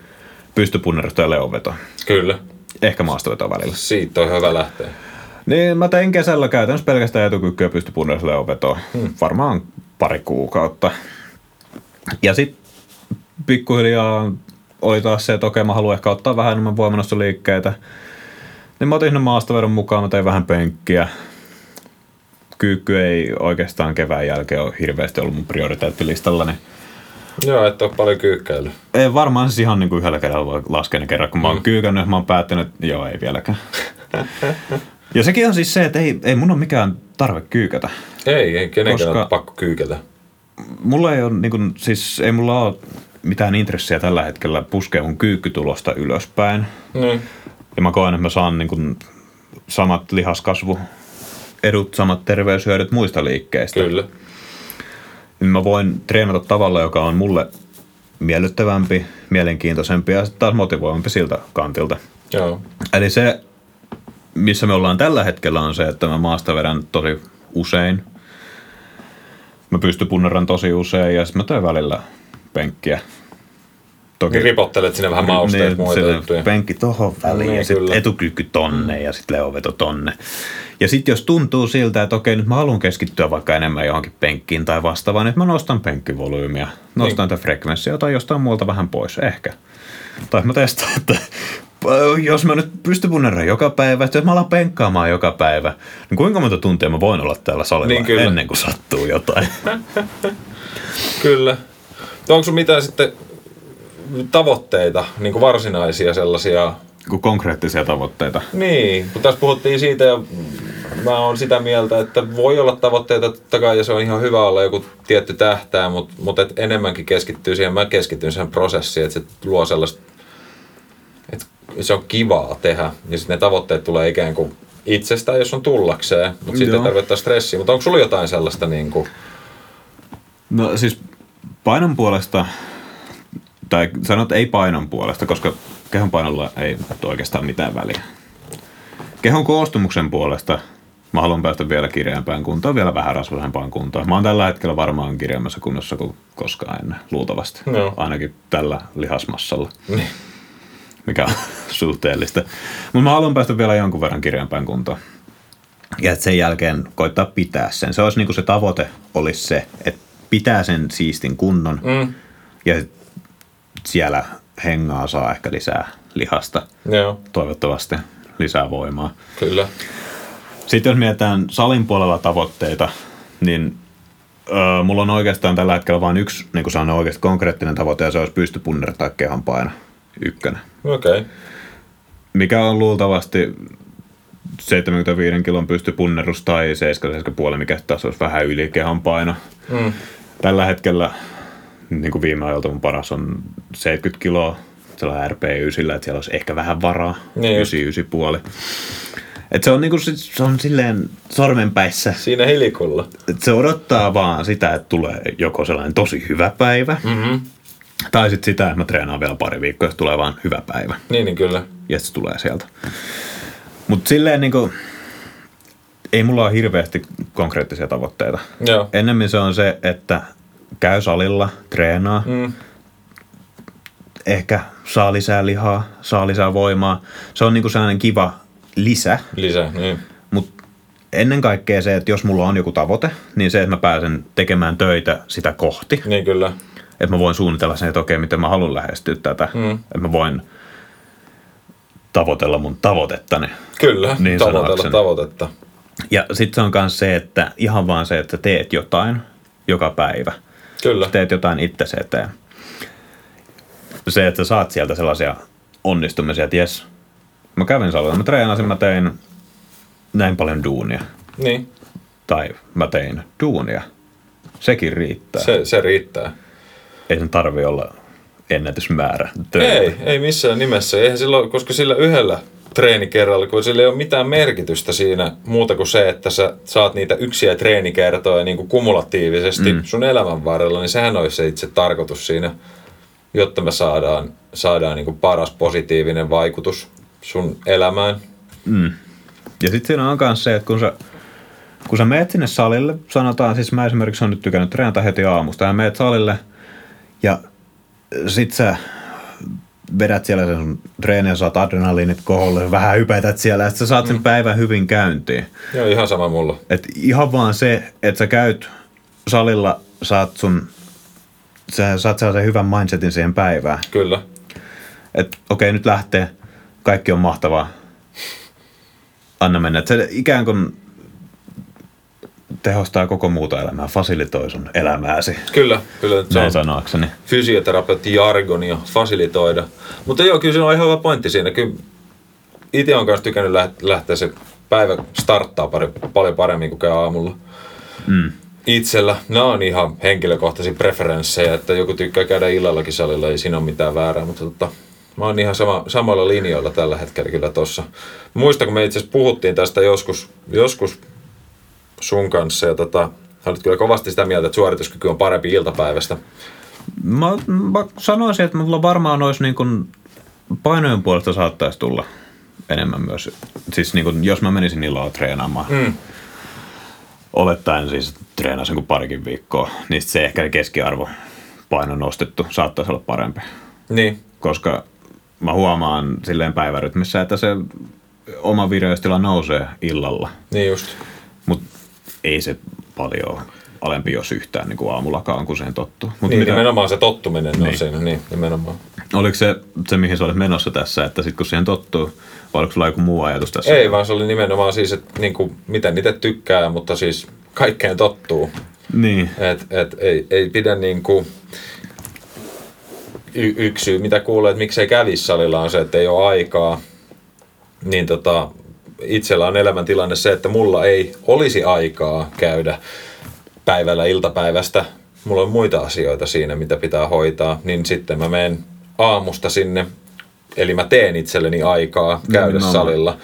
pystypunnerusta ja leonvetoa. kyllä. Ehkä maastavetoa välillä. Siitä on hyvä lähteä. Niin mä tein kesällä käytännössä pelkästään etukyykkyä, pystypunnerusta ja leonvetoa. Hmm. Varmaan pari kuukautta. Ja sitten pikkuhiljaa oli taas se, että okei mä haluan ehkä ottaa vähän enemmän voimannostoliikkeitä. Niin mä otin sinne maastavedon mukaan, mä tein vähän penkkiä. Kyykky ei oikeastaan kevään jälkeen ole hirveästi ollut mun prioriteettilistalla, niin Joo, että on paljon kyykkäily. ei varmaan siis ihan niin kuin yhdellä kerralla voi laskea kerran, kun mä oon kyykännyt, mä oon päättänyt, että joo, ei vieläkään. ja sekin on siis se, että ei, ei mun ole mikään tarve kyykätä. Ei, ei kenenkään Koska- ole pakko kyykätä. Mulla ei ole, niin kuin, siis ei mulla ole mitään intressiä tällä hetkellä puskea mun kyykkytulosta ylöspäin. Niin. Ja mä koen, että mä saan niin kuin, samat lihaskasvu edut, samat terveyshyödyt muista liikkeistä. Kyllä. Niin mä voin treenata tavalla, joka on mulle miellyttävämpi, mielenkiintoisempi ja sitten taas motivoivampi siltä kantilta. Joo. Eli se, missä me ollaan tällä hetkellä, on se, että mä maasta vedän tosi usein. Mä pystyn punneran tosi usein ja sitten mä teen välillä penkkiä. Toki Niin ripottelet sinne vähän mausteet niin, muita juttuja. penkki tohon väliin Niin, ja sitten kyllä. etukyykky tonne ja sitten leoveto tonne. Ja sitten jos tuntuu siltä, että okei nyt mä haluan keskittyä vaikka enemmän johonkin penkkiin tai vastaavaan, niin mä nostan penkkivolyymiä, nostan Niin. tätä frekvenssiä tai jostain muualta vähän pois, ehkä. Tai mä testaan, että jos mä nyt pystyn punneraan joka päivä, että jos mä alan penkkaamaan joka päivä, niin kuinka monta tuntia mä voin olla täällä salilla Niin, kyllä. ennen kuin sattuu jotain. Kyllä. Onko sun mitään sitten tavoitteita, niin kuin varsinaisia sellaisia? Kun konkreettisia tavoitteita. Niin, kun tässä puhuttiin siitä ja mä oon sitä mieltä, että voi olla tavoitteita totta kai ja se on ihan hyvä olla joku tietty tähtää, mutta, mutta et enemmänkin keskittyy siihen, mä keskityn siihen prosessiin, että se luo sellaista, se on kivaa tehdä ja sitten ne tavoitteet tulee ikään kuin itsestään, jos on tullakseen, mutta sitten ei tarvitse stressiä. Mutta onko sulla jotain sellaista niin kuin, No siis painon puolesta, tai sanot ei painon puolesta, koska kehon painolla ei oikeastaan mitään väliä. Kehon koostumuksen puolesta mä haluan päästä vielä kireämpään kuntoon, vielä vähän rasvasempaan kuntoon. Mä oon tällä hetkellä varmaan kireämmässä kunnossa kuin koskaan ennen, luultavasti. Joo. Ainakin tällä lihasmassalla, Niin. Mikä on suhteellista. Mutta mä haluan päästä vielä jonkun verran kireämpään kuntoon. Ja sen jälkeen koittaa pitää sen. Se olisi niinku se tavoite olisi se, että pitää sen siistin kunnon Mm. ja siellä hengaa saa ehkä lisää lihasta, Joo, toivottavasti lisää voimaa. kyllä. Sitten jos mietitään salin puolella tavoitteita, niin öö, mulla on oikeastaan tällä hetkellä vain yksi, niin kuin sanoin, oikeasti konkreettinen tavoite, ja se olisi pysty punnertaa kehon paino ykkönen. Okei. Okay. Mikä on luultavasti 75 kilon pystypunnerus tai 77,5, mikä taas olisi vähän yli kehon paino. Mm. Tällä hetkellä, niin kuin viime ajalta mun paras on 70 kiloa, sellainen RP9, että siellä olisi ehkä vähän varaa, Niin just. 99,5. Et se on, niinku, se on silleen sormenpäissä. Siinä hilikulla. Et se odottaa vaan sitä, että tulee joko sellainen tosi hyvä päivä, Mm-hmm. Tai sitten sitä, että mä treenaan vielä pari viikkoa, jos tulee vaan hyvä päivä. Niin, niin kyllä. Ja se tulee sieltä. Mutta silleen niinku, ei mulla ole hirveästi konkreettisia tavoitteita. Joo. Ennemmin se on se, että käy salilla, treenaa, Mm. ehkä saa lisää lihaa, saa lisää voimaa. Se on niinku sellainen kiva lisä, Lisää, niin. mutta ennen kaikkea se, että jos mulla on joku tavoite, niin se, että mä pääsen tekemään töitä sitä kohti, Niin kyllä. Että mä voin suunnitella sen, että okei, miten mä haluan lähestyä tätä, Mm. että mä voin tavoitella mun tavoitettani. Kyllä, Niin tavoitella tavoitetta. Ja sitten se on myös se, että ihan vaan se, että sä teet jotain joka päivä. Kyllä. Teet jotain itsesi eteen. Se, että sä saat sieltä sellaisia onnistumisia, että jes, mä kävin salilla, mä treenasin, mä tein näin paljon duunia. Niin, Tai mä tein duunia. Sekin riittää. Se, se riittää. Ei sen tarvi olla ennätysmäärä töitä. Ei, ei missään nimessä. Eihän sillä, ole- koska sillä yhdellä treenikerralla, kun sillä ei ole mitään merkitystä siinä muuta kuin se, että sä saat niitä yksiä treenikertoja niin kuin kumulatiivisesti mm. sun elämän varrella, niin sehän olisi se itse tarkoitus siinä, jotta me saadaan, saadaan niin kuin paras positiivinen vaikutus sun elämään. Ja sitten siinä on myös se, että kun sä, kun sä meet sinne salille, sanotaan, siis mä esimerkiksi on nyt tykännyt treenata heti aamusta, ja meet salille, ja sit sä vedät siellä sen sun treenin saat adrenaliinit koholle, vähän hypätät siellä, sit sä saat sen päivän hyvin käyntiin. Joo, ihan sama mulla. Et ihan vaan se, että sä käyt salilla, saat sun, sä saat sellaisen hyvän mindsetin siihen päivään. Kyllä. Että okei, nyt lähtee, kaikki on mahtavaa. Anna mennä. Et se ikään kuin tehostaa koko muuta elämää, fasilitoi sun elämääsi, Kyllä, kyllä. Se on sanoakseni. fysioterapeutti jargonia fasilitoida. Mutta joo, kyllä se on ihan hyvä pointti siinä. Kyllä itse on myös tykännyt läht- lähteä se päivä starttaa pari, paljon paremmin kuin käy aamulla. Mm. Itsellä, nämä on ihan henkilökohtaisia preferenssejä, että joku tykkää käydä illallakin salilla, ei siinä ole mitään väärää, mutta tota, mä oon ihan sama, samoilla linjoilla tällä hetkellä kyllä tossa. Muistan, kun me itse asiassa puhuttiin tästä joskus, joskus sun kanssa ja tota, sä olit kyllä kovasti sitä mieltä, että suorituskyky on parempi iltapäivästä. Mä, mä sanoisin, että mulla varmaan olisi niin kuin painojen puolesta saattaisi tulla enemmän myös. Siis niin kuin, jos mä menisin illalla treenaamaan, Mm. olettaen siis treenasin kuin parikin viikkoa, niin se ehkä keskiarvo paino nostettu saattaisi olla parempi. Niin, koska mä huomaan silleen päivärytmissä, että se oma vireystila nousee illalla, niin just. Mutta ei se paljon alempi, jos yhtään niin kuin aamullakaan, kun siihen tottuu. Mut Niin, mitä, nimenomaan se tottuminen niin. On siinä, niin, nimenomaan. oliko se se, mihin sä olet menossa tässä, että sitten kun siihen tottuu, vai oliko sulla joku muu ajatus tässä? Ei, vaan se oli nimenomaan siis, että niin kuin, miten itse tykkää, mutta siis kaikkeen tottuu. Niin, Et, et, ei, ei pidä niin kuin, y- yksi syy, mitä kuulee, että miksei kävisi salilla on se, että ei ole aikaa. Niin tota, itsellä on elämäntilanne se, että mulla ei olisi aikaa käydä päivällä iltapäivästä. Mulla on muita asioita siinä, mitä pitää hoitaa. Niin sitten mä menen aamusta sinne, eli mä teen itselleni aikaa käydä Nimenomaan. salilla.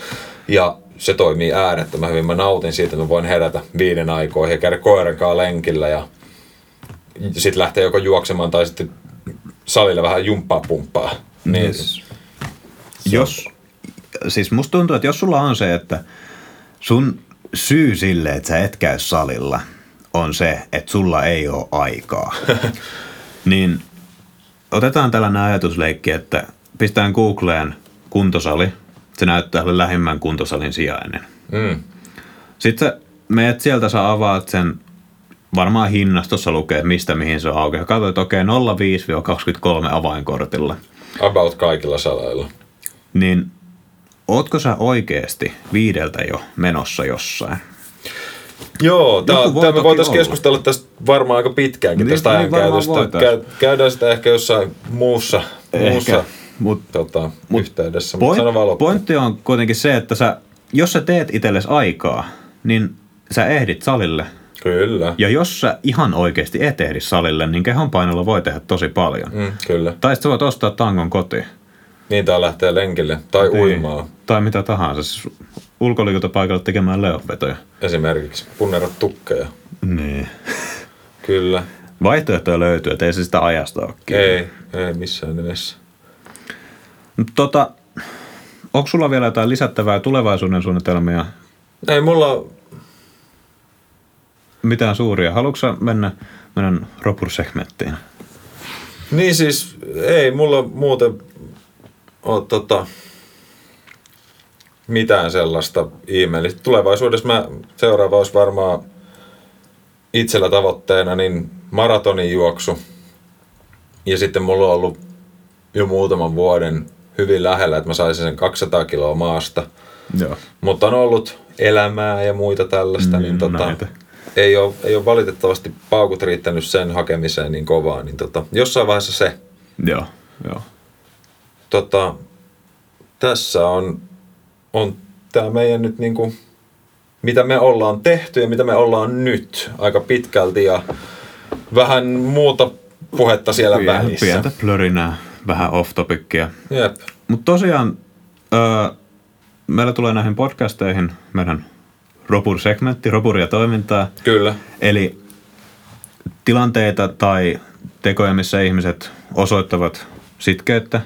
Ja se toimii äärettömän hyvin. Mä nautin siitä, että mä voin herätä viiden aikoihin ja käydä koiran kanssa lenkillä ja sitten lähtee joko juoksemaan tai sitten salilla vähän jumppaa pumppaa. Niin Yes. jos, siis musta tuntuu, että jos sulla on se, että sun syy sille, että sä et käy salilla, on se, että sulla ei ole aikaa, niin otetaan tällainen ajatusleikki, että pistään Googleen kuntosali, se näyttää sulle lähimmän kuntosalin sijainen. Mm. Sitten sä meet sieltä, sä avaat sen, varmaan hinnastossa lukee, mistä mihin se on auki. Katsoit, että okei, 05-23 avainkortilla. About kaikilla salailla. Niin ootko sä oikeasti viideltä jo menossa jossain? Joo, tää, tää me voitaisiin keskustella tästä varmaan aika pitkäänkin Niin, tästä niin ajankäytöstä. Käy, käydään sitä ehkä jossain muussa, muussa Mutta tota, Mut yhteydessä. Point, loppuun. pointti on kuitenkin se, että sä, jos sä teet itsellesi aikaa, niin sä ehdit salille. Kyllä. Ja jos sä ihan oikeasti et ehdi salille, niin kehon painolla voi tehdä tosi paljon. Mm, kyllä. Tai sitten sä voit ostaa tangon kotiin. Niin tää lähtee lenkille tai Niin. uimaan Tai mitä tahansa. Siis ulkoliikuntapaikalle tekemään leonvetoja. esimerkiksi. Punnerat tukkeja. Niin. Kyllä. Vaihtoehtoja löytyy, että ei se sitä ajasta ole kiinni. Ei, ei missään nimessä. Tota, onko sulla vielä jotain lisättävää tulevaisuuden suunnitelmia? Ei mulla, Mitään suuria? Haluatko mennä meidän ropursegmenttiin? niin siis ei mulla muuten ole tota, mitään sellaista ihmeellistä. Tulevaisuudessa mä, seuraava olisi varmaan itsellä tavoitteena niin maratonin juoksu. Ja sitten mulla on ollut jo muutaman vuoden hyvin lähellä, että mä saisin sen 200 kiloa maasta. Joo. Mutta on ollut elämää ja muita tällaista, Mm, niin tota, näitä. ei, ole, ei ole valitettavasti paukut riittänyt sen hakemiseen niin kovaa. Niin tota, jossain vaiheessa se. Joo, joo. Tota, tässä on, on tämä meidän nyt niinku, mitä me ollaan tehty ja mitä me ollaan nyt aika pitkälti ja vähän muuta puhetta siellä Pien- välissä. Pientä plörinää, vähän off-topicia. Jep. Mutta tosiaan, öö, meillä tulee näihin podcasteihin meidän Ropur-segmentti, Ropuria toimintaa. Kyllä. Eli tilanteita tai tekoja, missä ihmiset osoittavat sitkeyttä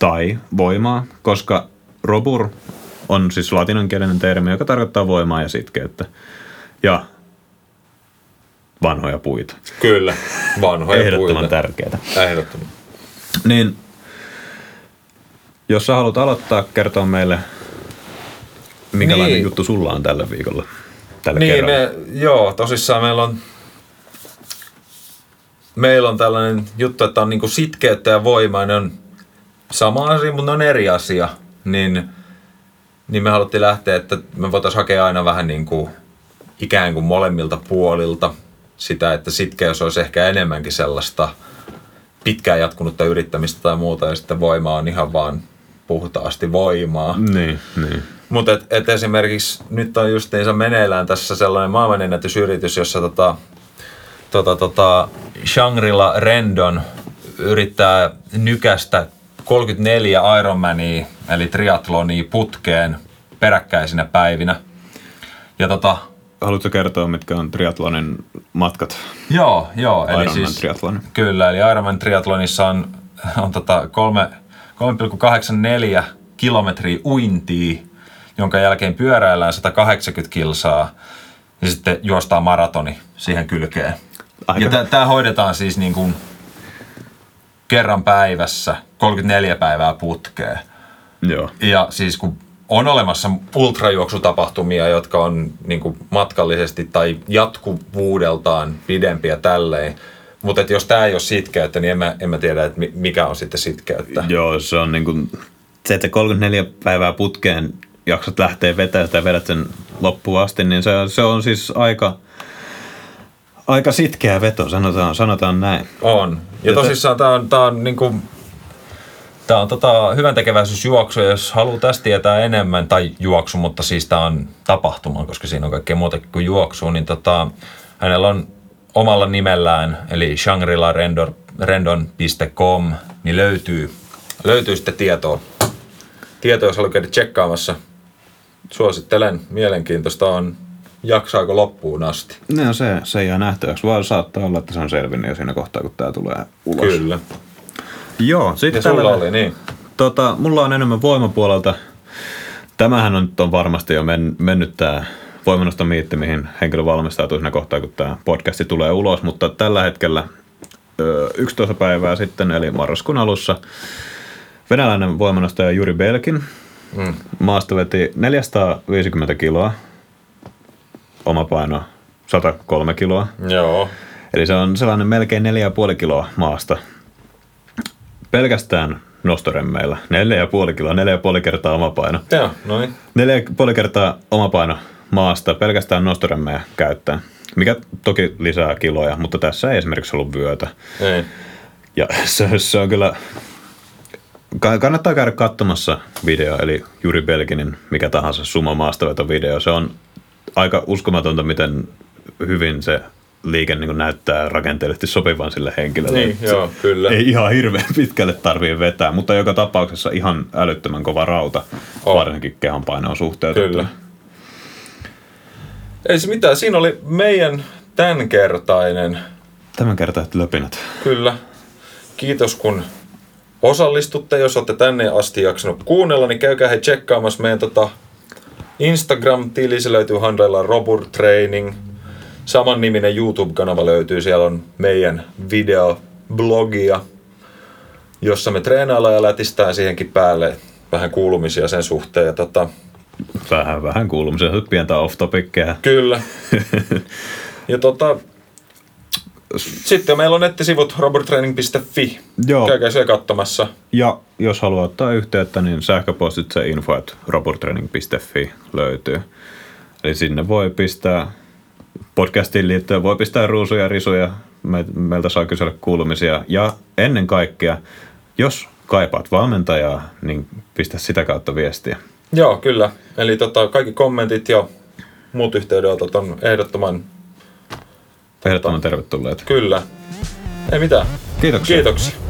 tai voimaa, koska robur on siis latinankielinen termi, joka tarkoittaa voimaa ja sitkeyttä. Ja vanhoja puita. Kyllä. Vanhoja Ehdottoman puita. tärkeää. Ehdottoman. Niin, jos sä haluat aloittaa kertoa meille, minkälainen Niin. juttu sulla on tällä viikolla. Tällä Niin, kerralla. me, joo, tosissaan meillä on, meillä on tällainen juttu, että on niinku sitkeyttä ja voimaa, ne on sama asia, mutta ne on eri asia. Niin, niin me haluttiin lähteä, että me voitaisiin hakea aina vähän niin kuin ikään kuin molemmilta puolilta sitä, että sitkeys olisi ehkä enemmänkin sellaista pitkään jatkunutta yrittämistä tai muuta, ja sitten voima on ihan vaan puhtaasti voimaa. Niin, niin. Mutta et, et esimerkiksi nyt on justiinsa meneillään tässä sellainen maailmanennätysyritys, jossa tota, tota, tota, Shangri-La Rendon yrittää nykästä 34 Ironmania, eli triathlonia putkeen peräkkäisinä päivinä. Ja tota, Haluatko kertoa, mitkä on triatlonin matkat? Joo, joo. Eli Ironman siis, triathlon. Kyllä, eli Ironman triathlonissa on, on tota kolme, 3,84 kilometriä uintia, jonka jälkeen pyöräillään 180 kilsaa ja sitten juostaan maratoni siihen kylkeen. Aika- Ja tämä hoidetaan siis niin kuin kerran päivässä, 34 päivää putkeen. Joo. Ja siis kun on olemassa ultrajuoksutapahtumia, jotka on niin kuin matkallisesti tai jatkuvuudeltaan pidempiä tälleen. Mutta jos tämä ei ole sitkeyttä, niin en mä, en mä tiedä, että mi- mikä on sitten sitkeyttä. Joo, se on niin kuin, se, että 34 päivää putkeen jaksat lähteä vetämään sitä ja vedät sen loppuun asti, niin se, se on siis aika, aika sitkeä veto, sanotaan, sanotaan näin. On. Ja tosissaan tämä on, tää on niinku, Tää on tota, hyvän tekeväisyysjuoksu, jos haluaa tästä tietää enemmän, tai juoksu, mutta siis tämä on tapahtuma, koska siinä on kaikkea muuta kuin juoksu, niin tota, hänellä on omalla nimellään, eli Shangri-La Rendon, rendon.com, niin löytyy, löytyy sitten tietoa. Tietoa, jos haluaa käydä tsekkaamassa. Suosittelen, mielenkiintoista on, jaksaako loppuun asti. No se, se jää nähtäväksi, vaan saattaa olla, että se on selvinnyt jo siinä kohtaa, kun tämä tulee ulos. Kyllä. Joo, Ja sitten sulla tällainen, oli, niin. tota, mulla on enemmän voimapuolelta. Tämähän on, on varmasti jo men, mennyt tämä voimannosta miitti, mihin henkilö valmistautuu siinä kohtaa, kun tämä podcasti tulee ulos, mutta tällä hetkellä ö, 11 päivää sitten, eli marraskuun alussa, venäläinen voimannostaja Juri Belkin Mm. maasta veti 450 kiloa, oma paino 103 kiloa, Joo. Eli se on sellainen melkein 4,5 kiloa maasta. Pelkästään nostoremmeillä. 4,5 kiloa, 4,5 kertaa oma paino. Joo, no niin. 4,5 kertaa oma paino maasta pelkästään nostoremmeja käyttäen. Mikä toki lisää kiloja, mutta tässä ei esimerkiksi ollut vyötä. Ei. Ja se, se on kyllä... ka- Kannattaa käydä katsomassa video, eli Juri Belkinin mikä tahansa sumo maastaveto-video. Se on aika uskomatonta, miten hyvin se liike niin näyttää rakenteellisesti sopivan sille henkilölle. Niin, Se joo, kyllä. Ei ihan hirveän pitkälle tarvii vetää, mutta joka tapauksessa ihan älyttömän kova rauta, On. varsinkin kehon painoon suhteutettuna. Kyllä. Ei se mitään, siinä oli meidän tämänkertainen. Tämän kertaiset löpinät. Kyllä. Kiitos kun osallistutte. Jos olette tänne asti jaksanut kuunnella, niin käykää he tsekkaamassa meidän tota Instagram-tili. Se löytyy handleilla Robur Training. Saman niminen YouTube-kanava löytyy. Siellä on meidän videoblogia, jossa me treenaillaan ja lätistään siihenkin päälle vähän kuulumisia sen suhteen. Ja tota, Vähän, vähän kuulumisia, pientä off-topickeja. Kyllä. ja tota, sitten meillä on nettisivut roberttraining.fi. Joo. Käykää siellä katsomassa. Ja jos haluaa ottaa yhteyttä, niin sähköpostitse info robottraining.fi löytyy. Eli sinne voi pistää podcastiin liittyen, voi pistää ruusuja ja risuja, Me, meiltä saa kysellä kuulumisia. Ja ennen kaikkea, jos kaipaat valmentajaa, niin pistä sitä kautta viestiä. Joo, kyllä. Eli tota, kaikki kommentit ja muut yhteydenotot on ehdottoman Ehdottoman tervetulleet. kyllä. Ei mitään. Kiitoksia. Kiitoksia.